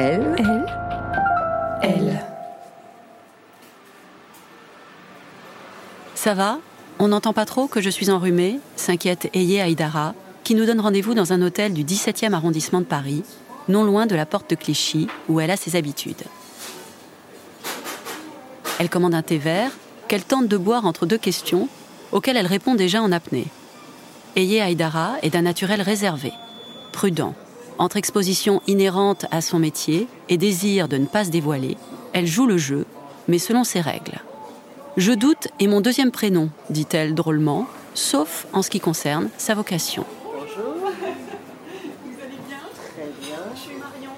Elle. Elle. Elle. Ça va? On n'entend pas trop que je suis enrhumée s'inquiète Eye Aïdara, qui nous donne rendez-vous dans un hôtel du 17e arrondissement de Paris, non loin de la porte de Clichy, où elle a ses habitudes. Elle commande un thé vert, qu'elle tente de boire entre deux questions, auxquelles elle répond déjà en apnée. Eye Aïdara est d'un naturel réservé, prudent. Entre exposition inhérente à son métier et désir de ne pas se dévoiler, elle joue le jeu, mais selon ses règles. Je doute est mon deuxième prénom, dit-elle drôlement, sauf en ce qui concerne sa vocation. Bonjour. Vous allez bien Très bien. Je suis Marion.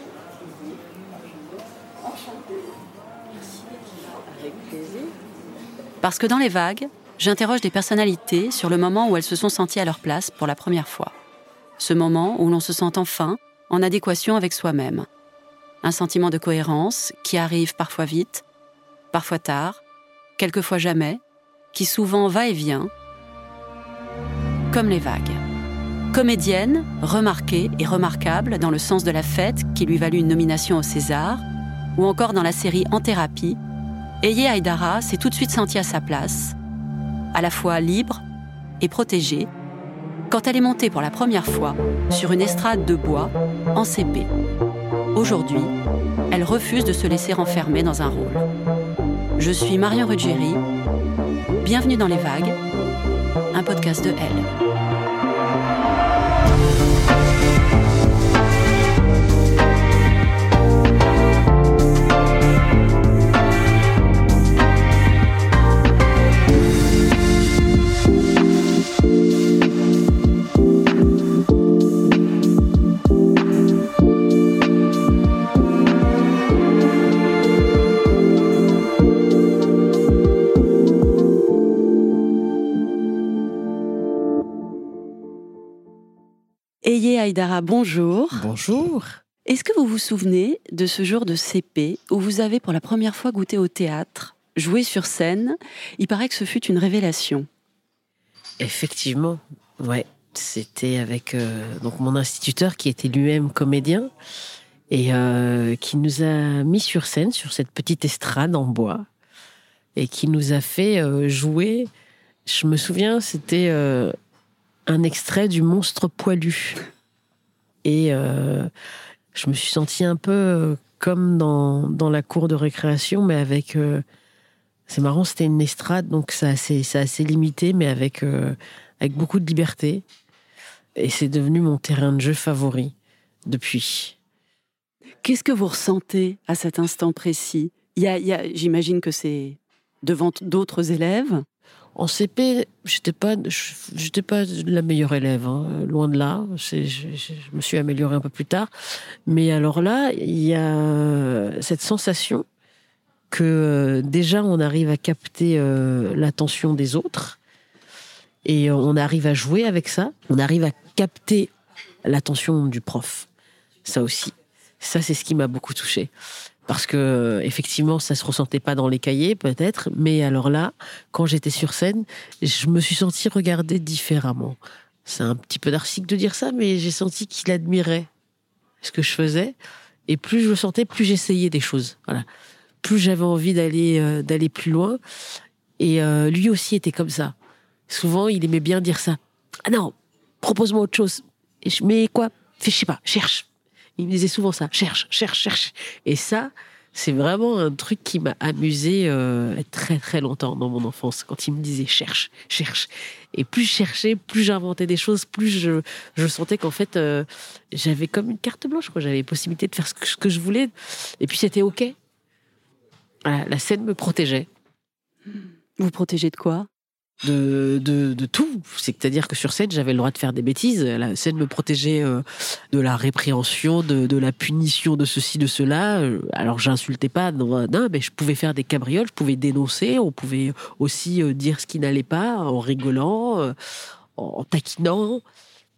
Enchantée. Merci. Avec plaisir. Parce que dans les vagues, j'interroge des personnalités sur le moment où elles se sont senties à leur place pour la première fois. Ce moment où l'on se sent enfin en adéquation avec soi-même. Un sentiment de cohérence qui arrive parfois vite, parfois tard, quelquefois jamais, qui souvent va et vient, comme les vagues. Comédienne, remarquée et remarquable dans le sens de la fête qui lui valut une nomination au César, ou encore dans la série En thérapie, Eye Aïdara s'est tout de suite sentie à sa place, à la fois libre et protégée, quand elle est montée pour la première fois sur une estrade de bois en CP. Aujourd'hui, elle refuse de se laisser enfermer dans un rôle. Je suis Marion Ruggieri. Bienvenue dans Les Vagues, un podcast de Elle. Aïdara, bonjour. Bonjour. Est-ce que vous vous souvenez de ce jour de CP où vous avez pour la première fois goûté au théâtre, joué sur scène? Il paraît que ce fut une révélation. Effectivement, ouais. C'était avec euh, donc mon instituteur qui était lui-même comédien et euh, qui nous a mis sur scène sur cette petite estrade en bois et qui nous a fait euh, jouer. Je me souviens, c'était un extrait du Monstre poilu et euh, je me suis sentie un peu euh, comme dans, dans la cour de récréation, mais avec. euh, c'est marrant, c'était une estrade, donc c'est assez, assez limité, mais avec, avec beaucoup de liberté. Et c'est devenu mon terrain de jeu favori depuis. Qu'est-ce que vous ressentez à cet instant précis? Y a- J'imagine que c'est devant d'autres élèves. En CP, j'étais pas, j'étais pas la meilleure élève, hein, loin de là. Je, me suis améliorée un peu plus tard. Mais alors là, il y a cette sensation que euh, déjà on arrive à capter euh, l'attention des autres et on arrive à jouer avec ça. On arrive à capter l'attention du prof. Ça aussi. Ça, c'est ce qui m'a beaucoup touchée. Parce que, effectivement, ça se ressentait pas dans les cahiers, peut-être. Mais alors là, quand j'étais sur scène, je me suis sentie regardée différemment. C'est un petit peu narcissique de dire ça, mais j'ai senti qu'il admirait ce que je faisais. Et plus je le sentais, plus j'essayais des choses. Voilà. Plus j'avais envie d'aller euh, d'aller plus loin. Et euh, lui aussi était comme ça. Souvent, il aimait bien dire ça. Ah non, propose-moi autre chose. Mais quoi? Fais, je sais pas, cherche. Il me disait souvent ça, cherche, cherche, cherche. Et ça, c'est vraiment un truc qui m'a amusé euh, très très longtemps dans mon enfance, quand il me disait cherche, cherche. Et plus je cherchais, plus j'inventais des choses, plus je, je sentais qu'en fait, euh, j'avais comme une carte blanche, quoi. J'avais possibilité de faire ce que, je voulais. Et puis c'était OK. La scène me protégeait Vous protégez de quoi? De, de, de tout. C'est-à-dire que sur scène, j'avais le droit de faire des bêtises. La scène me protégeait euh, de la répréhension, de, de la punition, de ceci, de cela. Euh, Alors, j'insultais pas, non, mais je pouvais faire des cabrioles, je pouvais dénoncer, on pouvait aussi euh, dire ce qui n'allait pas en rigolant, en taquinant,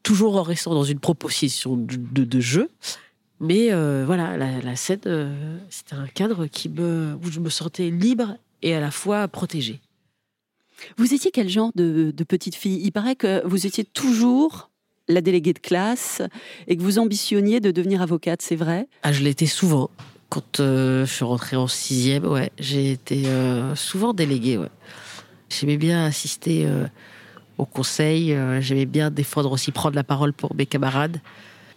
toujours en restant dans une proposition de, de, de jeu. Mais euh, voilà, la, la scène, euh, c'était un cadre qui me, où je me sentais libre et à la fois protégée. Vous étiez quel genre de, petite fille? Il paraît que vous étiez toujours la déléguée de classe et que vous ambitionniez de devenir avocate, c'est vrai? Ah, je l'étais souvent. Quand euh, je suis rentrée en sixième, ouais, j'ai été euh, souvent déléguée. J'aimais bien assister euh, au conseil, euh, j'aimais bien défendre aussi, prendre la parole pour mes camarades.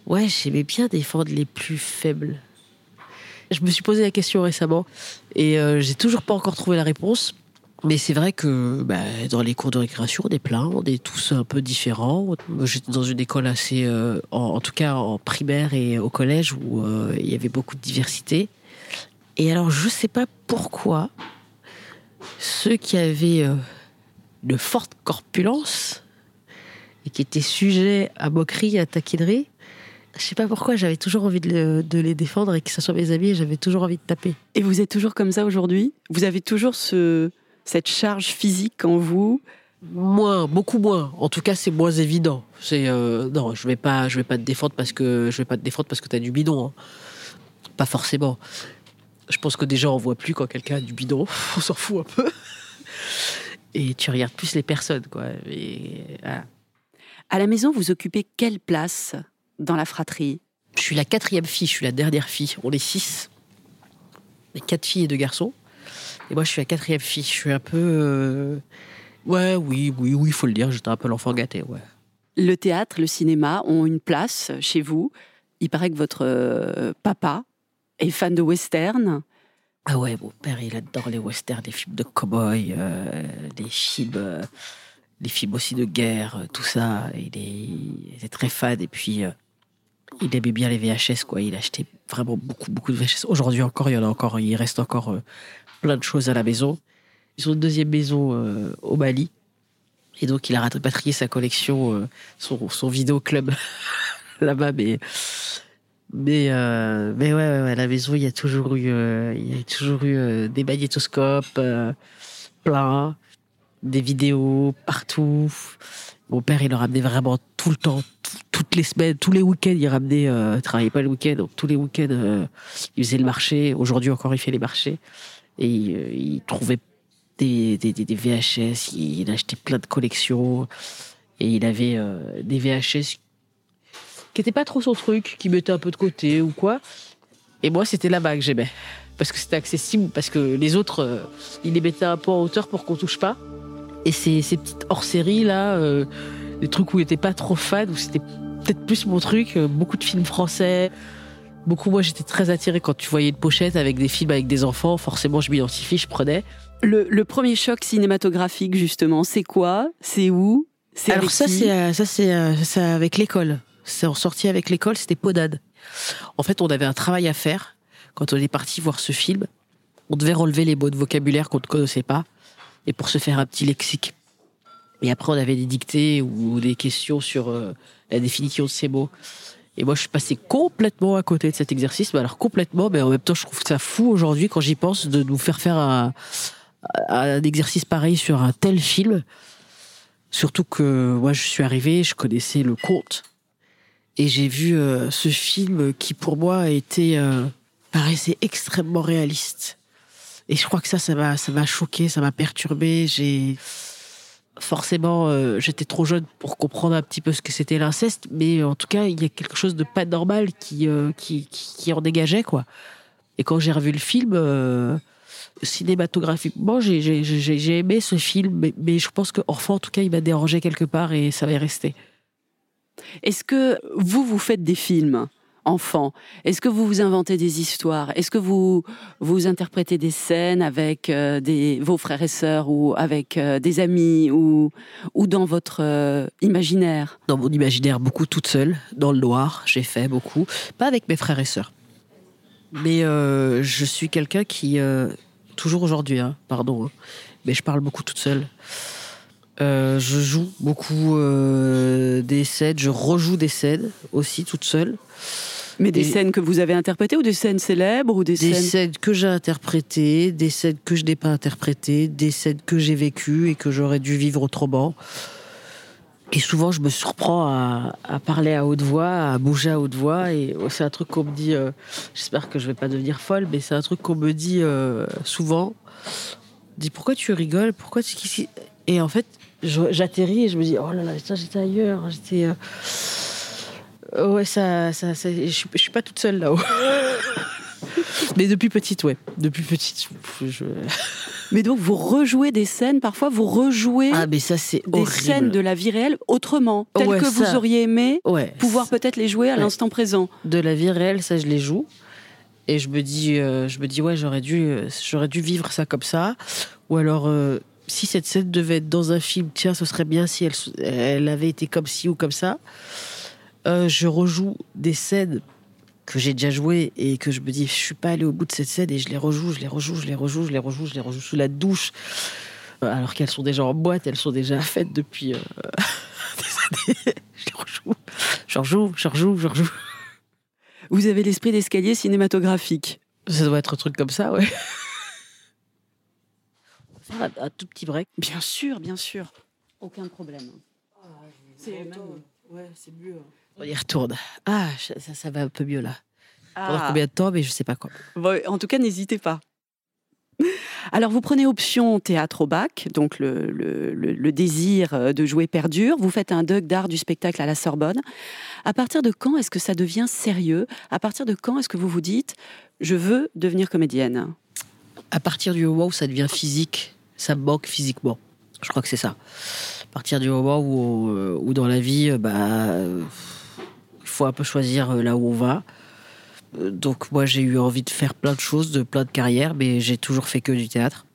Ouais, j'aimais bien défendre les plus faibles. Je me suis posé la question récemment et j'ai toujours pas encore trouvé la réponse. Mais c'est vrai que bah, dans les cours de récréation, on est plein, on est tous un peu différents. J'étais dans une école assez, euh, en, tout cas en primaire et au collège, où euh, il y avait beaucoup de diversité. Et alors, je sais pas pourquoi, ceux qui avaient euh, de forte corpulence et qui étaient sujets à moquerie, à taquinerie, je sais pas pourquoi, j'avais toujours envie de, de les défendre et que ce soit mes amis, j'avais toujours envie de taper. Et vous êtes toujours comme ça aujourd'hui? Vous avez toujours ce, cette charge physique en vous Moins, beaucoup moins. En tout cas, c'est moins évident. C'est euh, non, je vais pas, je vais pas te défendre parce que je vais pas te défendre parce que t'as du bidon. hein. Pas forcément. Je pense que déjà on voit plus quand quelqu'un a du bidon. On s'en fout un peu. Et tu regardes plus les personnes, quoi. Et, voilà. À la maison, vous occupez quelle place dans la fratrie? Je suis la quatrième fille. Je suis la dernière fille. On est six. Les quatre filles et deux garçons. Et moi, je suis la quatrième fille. Je suis un peu. euh, Ouais, oui, oui, oui, il faut le dire. J'étais un peu l'enfant gâté, ouais. Le théâtre, le cinéma ont une place chez vous. Il paraît que votre euh, papa est fan de western. Ah ouais, mon père, il adore les westerns, les films de cow-boys, euh, les films, euh, les films aussi de guerre, euh, tout ça. Il est, il très fan et puis euh, il aimait bien les VHS, quoi. Il achetait vraiment beaucoup, beaucoup de VHS. Aujourd'hui encore, il y en a encore, il reste encore euh, plein de choses à la maison. Ils ont une deuxième maison euh, au Mali. Et donc, il a rapatrié sa collection, euh, son, son vidéoclub là-bas, mais mais, euh, mais ouais, ouais, ouais, à la maison, il y a toujours eu, il y a toujours eu des magnétoscopes plein, des vidéos partout. Mon père, il en ramenait vraiment tout le temps, tout- toutes les semaines, tous les week-ends, il ramenait, euh, il travaillait pas le week-end, donc tous les week-ends, il faisait le marché. Aujourd'hui encore, il fait les marchés. Et il, euh, il trouvait des, des, des- VHS, il, achetait plein de collections. Et il avait euh, des VHS qui était pas trop son truc, qui mettait un peu de côté ou quoi. Et moi, c'était là-bas que j'aimais. Parce que c'était accessible, parce que les autres, euh, ils les mettaient un peu en hauteur pour qu'on touche pas. Et ces, ces petites hors-séries, là, des trucs où il était pas trop fan, où c'était peut-être plus mon truc, beaucoup de films français. Beaucoup, moi, j'étais très attirée quand tu voyais une pochette avec des films avec des enfants. Forcément, je m'identifie, je prenais. Le, le premier choc cinématographique, justement, c'est quoi? C'est où? C'est Alors avec ça, c'est euh, ça, c'est euh, c'est avec l'école. C'est en sortie avec l'école, c'était Podade. En fait, on avait un travail à faire quand on est parti voir ce film. On devait relever les mots de vocabulaire qu'on ne connaissait pas et pour se faire un petit lexique. Et après, on avait des dictées ou des questions sur euh, la définition de ces mots. Et moi, je suis passé complètement à côté de cet exercice. Mais alors complètement, mais en même temps, je trouve ça fou aujourd'hui quand j'y pense de nous faire faire un, un exercice pareil sur un tel film. Surtout que moi, je suis arrivé, je connaissais le conte. Et j'ai vu euh, ce film qui, pour moi, était, euh, paraissait extrêmement réaliste. Et je crois que ça, ça m'a, ça m'a choqué, ça m'a perturbé. J'ai forcément, euh, j'étais trop jeune pour comprendre un petit peu ce que c'était l'inceste, mais en tout cas, il y a quelque chose de pas normal qui, euh, qui, qui, en dégageait, quoi. Et quand j'ai revu le film, euh, cinématographiquement, j'ai aimé ce film, mais, mais je pense qu'enfant, en tout cas, il m'a dérangé quelque part et ça va rester. Est-ce que vous, vous faites des films? Enfants Est-ce que vous vous inventez des histoires? Est-ce que vous vous interprétez des scènes avec euh, vos frères et sœurs ou avec euh, des amis ou, ou dans votre euh, imaginaire? Dans mon imaginaire, beaucoup toute seule, dans le noir, j'ai fait beaucoup. Pas avec mes frères et sœurs. Mais je suis quelqu'un qui, toujours aujourd'hui, hein, pardon, hein, mais je parle beaucoup toute seule. Je joue beaucoup des scènes, je rejoue des scènes aussi toute seule. Mais des Et- scènes que vous avez interprétées ou des scènes célèbres ou des, Des scènes... scènes que j'ai interprétées, des scènes que je n'ai pas interprétées, des scènes que j'ai vécues et que j'aurais dû vivre autrement. Et souvent, je me surprends à, à parler à haute voix, à bouger à haute voix. Et c'est un truc qu'on me dit, euh, j'espère que je vais pas devenir folle, mais c'est un truc qu'on me dit euh, souvent. On dit pourquoi tu rigoles? Pourquoi tu... Et en fait, j'atterris et je me dis, oh là là, j'étais ailleurs. J'étais. Euh, Ouais, ça, ça, ça- je, suis- je suis pas toute seule là-haut. Mais depuis petite, ouais. Depuis petite. je- Mais donc, vous rejouez des scènes, parfois vous rejouez Ah, mais ça, c'est des horrible. scènes de la vie réelle autrement, telles Ouais, que vous auriez aimé Ouais. pouvoir peut-être les jouer à Ouais. l'instant présent. de la vie réelle, ça je les joue. Et je me dis, euh, je me dis ouais, j'aurais dû, euh, j'aurais dû vivre ça comme ça. Ou alors, euh, si cette scène devait être dans un film, tiens, ce serait bien si elle, elle avait été comme ci ou comme ça. Euh, je rejoue des scènes que j'ai déjà jouées et que je me dis, je suis pas allé au bout de cette scène et je les rejoue, je les rejoue, je les rejoue, je les rejoue, je les rejoue sous la douche. Euh, Alors qu'elles sont déjà en boîte, elles sont déjà faites depuis euh, des années. Je les rejoue, je rejoue, je rejoue, je rejoue. Vous avez l'esprit d'escalier cinématographique. Ça doit être un truc comme ça, ouais. On va faire un, un tout petit break. Bien sûr, bien sûr. Aucun problème. Ouais, c'est mieux. On y retourne. Ah, ça, ça va un peu mieux là. Pendant Ah. combien de temps, mais je sais pas quoi. Bon, en tout cas, n'hésitez pas. Alors, vous prenez option théâtre au bac, donc le, le- le- le désir euh, de jouer perdure. Vous faites un doc d'art du spectacle à la Sorbonne. À partir de quand est-ce que ça devient sérieux? À partir de quand est-ce que vous vous dites je veux devenir comédienne À partir du moment où ça devient physique, ça me manque physiquement. Je crois que c'est ça. À partir du moment où, euh, où dans la vie, euh, bah, euh, il faut un peu choisir euh, là où on va. Euh, Donc moi, j'ai eu envie de faire plein de choses, de plein de carrières, mais j'ai toujours fait que du théâtre.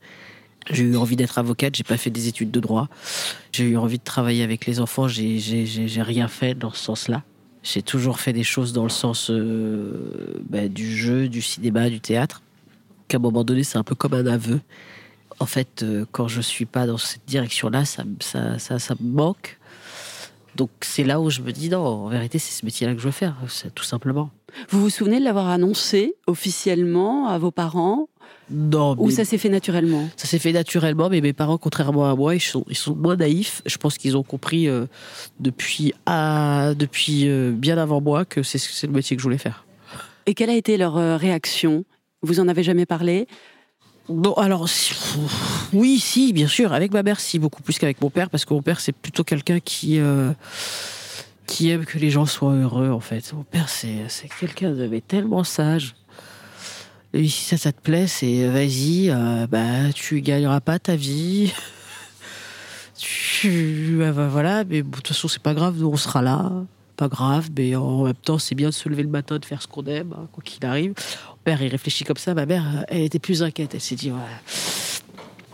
J'ai eu envie d'être avocate, j'ai pas fait des études de droit. J'ai eu envie de travailler avec les enfants, j'ai rien fait dans ce sens-là. J'ai toujours fait des choses dans le sens euh, bah, du jeu, du cinéma, du théâtre. Qu'à un moment donné, c'est un peu comme un aveu. En fait, quand je suis pas dans cette direction-là, ça, ça me manque. Donc c'est là où je me dis non, en vérité, c'est ce métier-là que je veux faire, tout simplement. Vous vous souvenez de l'avoir annoncé officiellement à vos parents Non, ou ça s'est fait naturellement? Ça s'est fait naturellement, mais mes parents, contrairement à moi, ils sont, ils sont moins naïfs. Je pense qu'ils ont compris euh, depuis, ah, depuis euh, bien avant moi que c'est c'est le métier que je voulais faire. Et quelle a été leur euh, réaction? Vous en avez jamais parlé? Non, alors, oui, si, bien sûr. Avec ma mère, si, beaucoup plus qu'avec mon père, parce que mon père, c'est plutôt quelqu'un qui, euh, qui aime que les gens soient heureux, en fait. Mon père, c'est quelqu'un de tellement sage. Et si ça, ça te plaît, c'est vas-y, euh, bah, tu gagneras pas ta vie. tu, euh, bah, voilà, mais bon, de toute façon, c'est pas grave, nous, on sera là. Pas grave, mais en même temps, c'est bien de se lever le matin, de faire ce qu'on aime, hein, quoi qu'il arrive. Père, il réfléchit comme ça. Ma mère, euh, elle était plus inquiète. Elle s'est dit,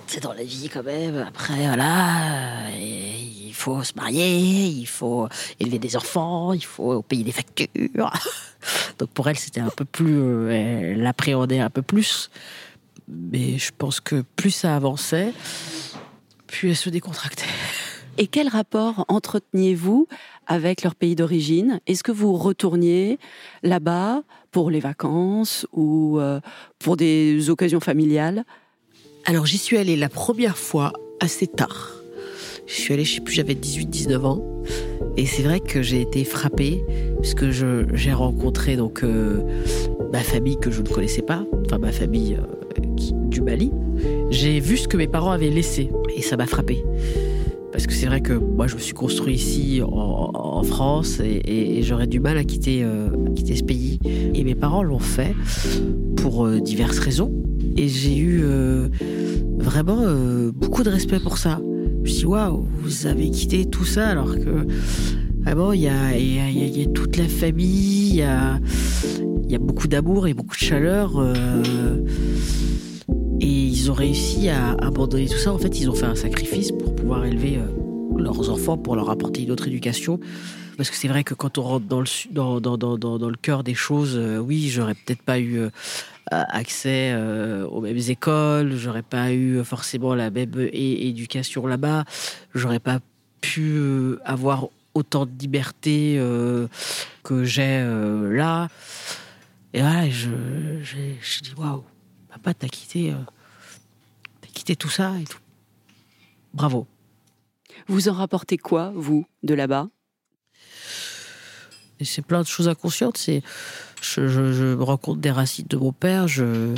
c'est dans la vie quand même. Après, voilà, et il faut se marier, il faut élever des enfants, il faut payer des factures. Donc pour elle, c'était un peu plus, euh, elle un peu plus. Mais je pense que plus ça avançait, plus elle se décontractait. Et quel rapport entreteniez-vous avec leur pays d'origine? Est-ce que vous retourniez là-bas pour les vacances ou euh, pour des occasions familiales? Alors j'y suis allée la première fois assez tard. Je suis allée, je sais plus, j'avais 18-19 ans. Et c'est vrai que j'ai été frappée, puisque j'ai rencontré donc euh, ma famille que je ne connaissais pas, enfin ma famille euh, du Mali. J'ai vu ce que mes parents avaient laissé, et ça m'a frappée. Parce que c'est vrai que moi, je me suis construit ici en, France et, j'aurais du mal à quitter, euh, quitter ce pays. Et mes parents l'ont fait pour euh, diverses raisons. Et j'ai eu euh, vraiment beaucoup de respect pour ça. Je me suis dit, waouh, vous avez quitté tout ça alors que vraiment, il y a, toute la famille, il y a beaucoup d'amour et beaucoup de chaleur. Et ils ont réussi à abandonner tout ça. En fait, ils ont fait un sacrifice pour pouvoir élever euh, leurs enfants, pour leur apporter une autre éducation. Parce que c'est vrai que quand on rentre dans le, cœur des choses, euh, oui, j'aurais peut-être pas eu euh, accès euh, aux mêmes écoles, j'aurais pas eu forcément la même éducation là-bas, j'aurais pas pu avoir autant de liberté que j'ai là. Et voilà, je, je, je dis waouh, papa, t'as quitté, euh, quitté tout ça et tout. Bravo. Vous en rapportez quoi, vous, de là-bas? Et c'est plein de choses inconscientes. C'est, je, je, je me rends compte des racines de mon père. Je,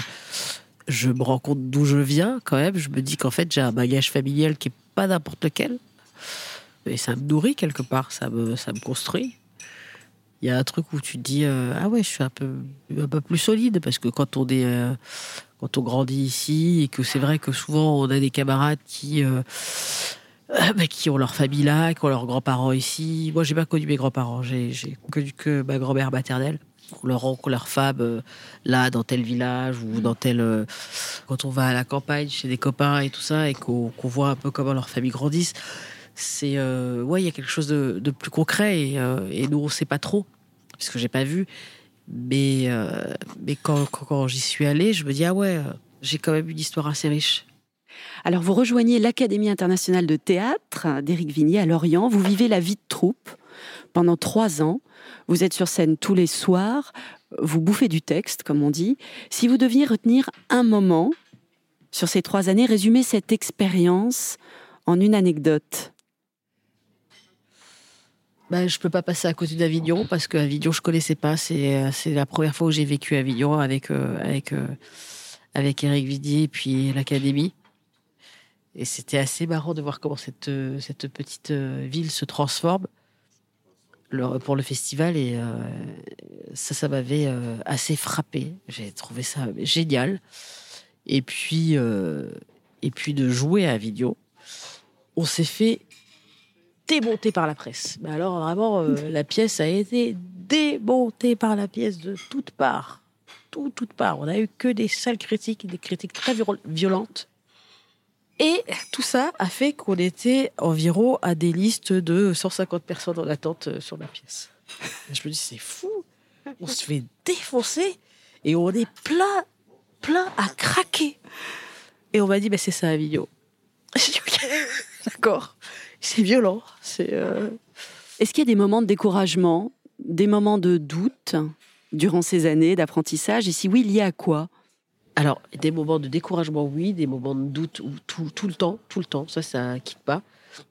je me rends compte d'où je viens quand même. Je me dis qu'en fait j'ai un bagage familial qui est pas n'importe lequel. Et ça me nourrit quelque part. Ça me, ça me construit. il y a un truc où tu te dis euh, ah ouais je suis un peu un peu plus solide parce que quand on est euh, quand on grandit ici et que c'est vrai que souvent on a des camarades qui euh, bah, qui ont leur famille là, qui ont leurs grands-parents ici. Moi j'ai pas connu mes grands-parents, j'ai connu que ma grand-mère maternelle. On leur oncle, leur femme là dans tel village ou dans tel euh, quand on va à la campagne chez des copains et tout ça et qu'on voit un peu comment leur famille grandissent c'est euh, ouais il y a quelque chose de, plus concret et, euh, et nous on sait pas trop parce que j'ai pas vu mais euh, quand, quand, j'y suis allée je me dis ah ouais euh, j'ai quand même une histoire assez riche Alors, vous rejoignez l'Académie internationale de théâtre d'Éric Vignier à Lorient. Vous vivez la vie de troupe pendant trois ans. Vous êtes sur scène tous les soirs. Vous bouffez du texte, comme on dit. Si vous deviez retenir un moment sur ces trois années, résumer cette expérience en une anecdote. Bah, je peux pas passer à côté d'Avignon parce que Avignon je connaissais pas. C'est euh, c'est la première fois où j'ai vécu à Avignon avec euh, avec euh, avec Eric Vidier et puis l'académie. Et c'était assez marrant de voir comment cette cette petite ville se transforme. Pour le festival et ça ça m'avait assez frappé. J'ai trouvé ça génial. Et puis et puis de jouer à Avignon on s'est fait démonter par la presse. Mais alors vraiment, euh, la pièce a été démontée par la pièce de toutes parts. Tout, toutes parts. On a eu que des sales critiques, des critiques très viol- violentes. Et tout ça a fait qu'on était environ à des listes de 150 personnes en attente euh, sur la pièce. Je me dis, c'est fou. On se fait défoncer et on est plein, plein à craquer. Et on m'a dit, bah, c'est ça, Avignon. J'ai dit, ok, d'accord. C'est violent. C'est. euh, Est-ce qu'il y a des moments de découragement, des moments de doute durant ces années d'apprentissage Et si oui, liés à quoi Alors, des moments de découragement, oui, des moments de doute, ou tout, tout le temps, tout le temps. Ça, ça quitte pas.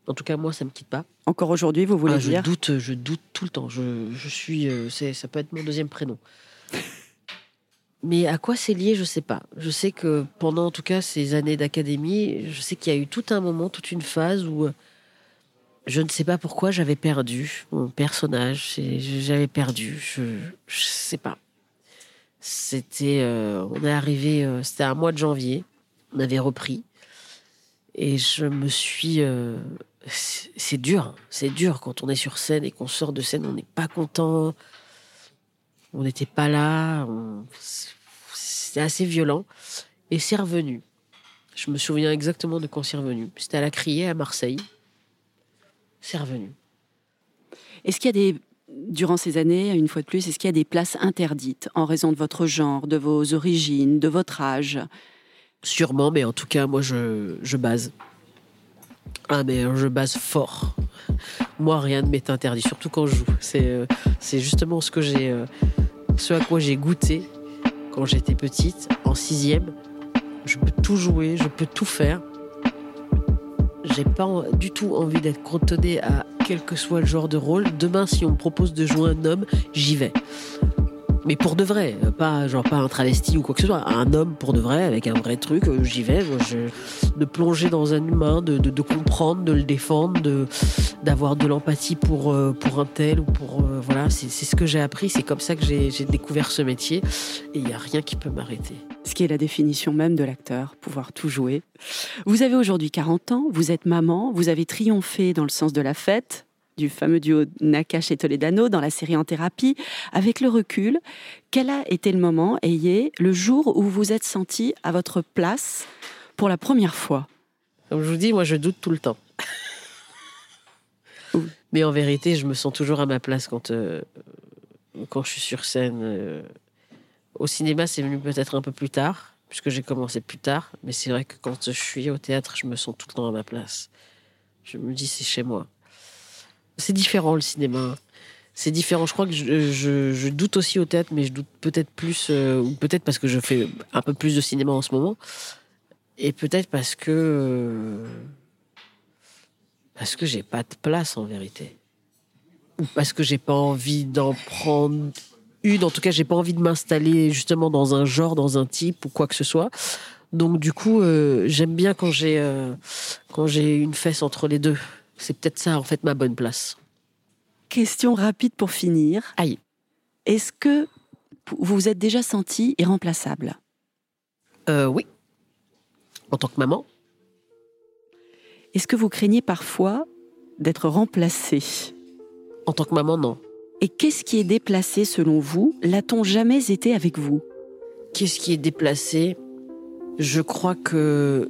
En tout cas, moi, ça me quitte pas. Encore aujourd'hui, vous voulez Ah, je dire doute, je doute tout le temps. Je, je suis, euh, c'est, ça peut être mon deuxième prénom. Mais à quoi c'est lié, je sais pas. Je sais que pendant, en tout cas, ces années d'académie, je sais qu'il y a eu tout un moment, toute une phase où euh, je ne sais pas pourquoi j'avais perdu mon personnage. J'avais perdu. Je, je sais pas. C'était, euh, on est arrivé, euh, c'était un mois de janvier. On avait repris et je me suis. euh, c'est dur, hein. c'est dur quand on est sur scène et qu'on sort de scène, on n'est pas content, on n'était pas là, c'était assez violent et c'est revenu. Je me souviens exactement de quand c'est revenu. C'était à la Criée à Marseille. C'est revenu. Est-ce qu'il y a des, durant ces années, une fois de plus, est-ce qu'il y a des places interdites en raison de votre genre, de vos origines, de votre âge? Sûrement, mais en tout cas, moi, je, je base. Ah, mais je base fort. Moi, rien ne m'est interdit, surtout quand je joue. C'est euh, c'est justement ce que j'ai, euh, ce à quoi j'ai goûté quand j'étais petite, en sixième. Je peux tout jouer, je peux tout faire. J'ai pas du tout envie d'être cantonné à quel que soit le genre de rôle. Demain, si on me propose de jouer un homme, j'y vais. Mais pour de vrai, euh, pas genre pas un travesti ou quoi que ce soit, un homme pour de vrai, avec un vrai truc, euh, j'y vais. Moi, de plonger dans un humain, de, de, comprendre, de le défendre, d'avoir de l'empathie pour euh, pour un tel ou pour voilà, c'est ce que j'ai appris, c'est comme ça que j'ai j'ai découvert ce métier et il y a rien qui peut m'arrêter. Ce qui est la définition même de l'acteur, pouvoir tout jouer. Vous avez aujourd'hui 40 ans, vous êtes maman, vous avez triomphé dans le sens de la fête du fameux duo Nakash et Toledano dans la série En thérapie. Avec le recul, quel a été le moment, ayez, le jour où vous vous êtes senti à votre place pour la première fois? Comme je vous dis, moi je doute tout le temps. Mais en vérité, je me sens toujours à ma place quand, euh, quand je suis sur scène. euh. Au cinéma, c'est venu peut-être un peu plus tard, puisque j'ai commencé plus tard. Mais c'est vrai que quand je suis au théâtre, je me sens tout le temps à ma place. Je me dis, c'est chez moi. C'est différent le cinéma. C'est différent. Je crois que je, doute aussi au théâtre, mais je doute peut-être plus, euh, ou peut-être parce que je fais un peu plus de cinéma en ce moment. Et peut-être parce que. euh, Parce que j'ai pas de place en vérité. Ou parce que j'ai pas envie d'en prendre une. En tout cas, j'ai pas envie de m'installer justement dans un genre, dans un type ou quoi que ce soit. Donc du coup, euh, j'aime bien quand j'ai quand j'ai une fesse entre les deux. C'est peut-être ça en fait ma bonne place. question rapide pour finir. Aïe. Est-ce que vous vous êtes déjà senti irremplaçable? Euh, oui. En tant que maman, Est-ce que vous craignez parfois d'être remplacé en tant que maman, non. Et qu'est-ce qui est déplacé selon vous? L'a-t-on jamais été avec vous? Qu'est-ce qui est déplacé? Je crois que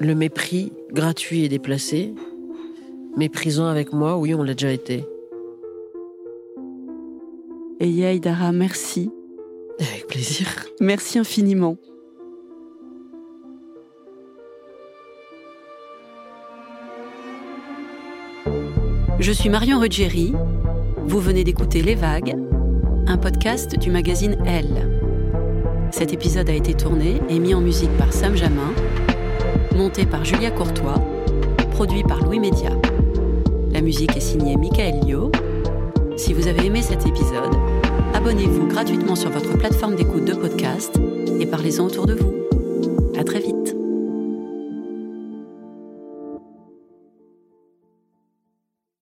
le mépris gratuit est déplacé. Méprisant avec moi, oui, on l'a déjà été. Et Yaïdara, merci. Avec plaisir. Merci infiniment. Je suis Marion Ruggieri. Vous venez d'écouter Les Vagues, un podcast du magazine Elle. Cet épisode a été tourné et mis en musique par Sam Jamin, monté par Julia Courtois, produit par Louis Média. La musique est signée Michael Lio. Si vous avez aimé cet épisode, abonnez-vous gratuitement sur votre plateforme d'écoute de podcast et parlez-en autour de vous.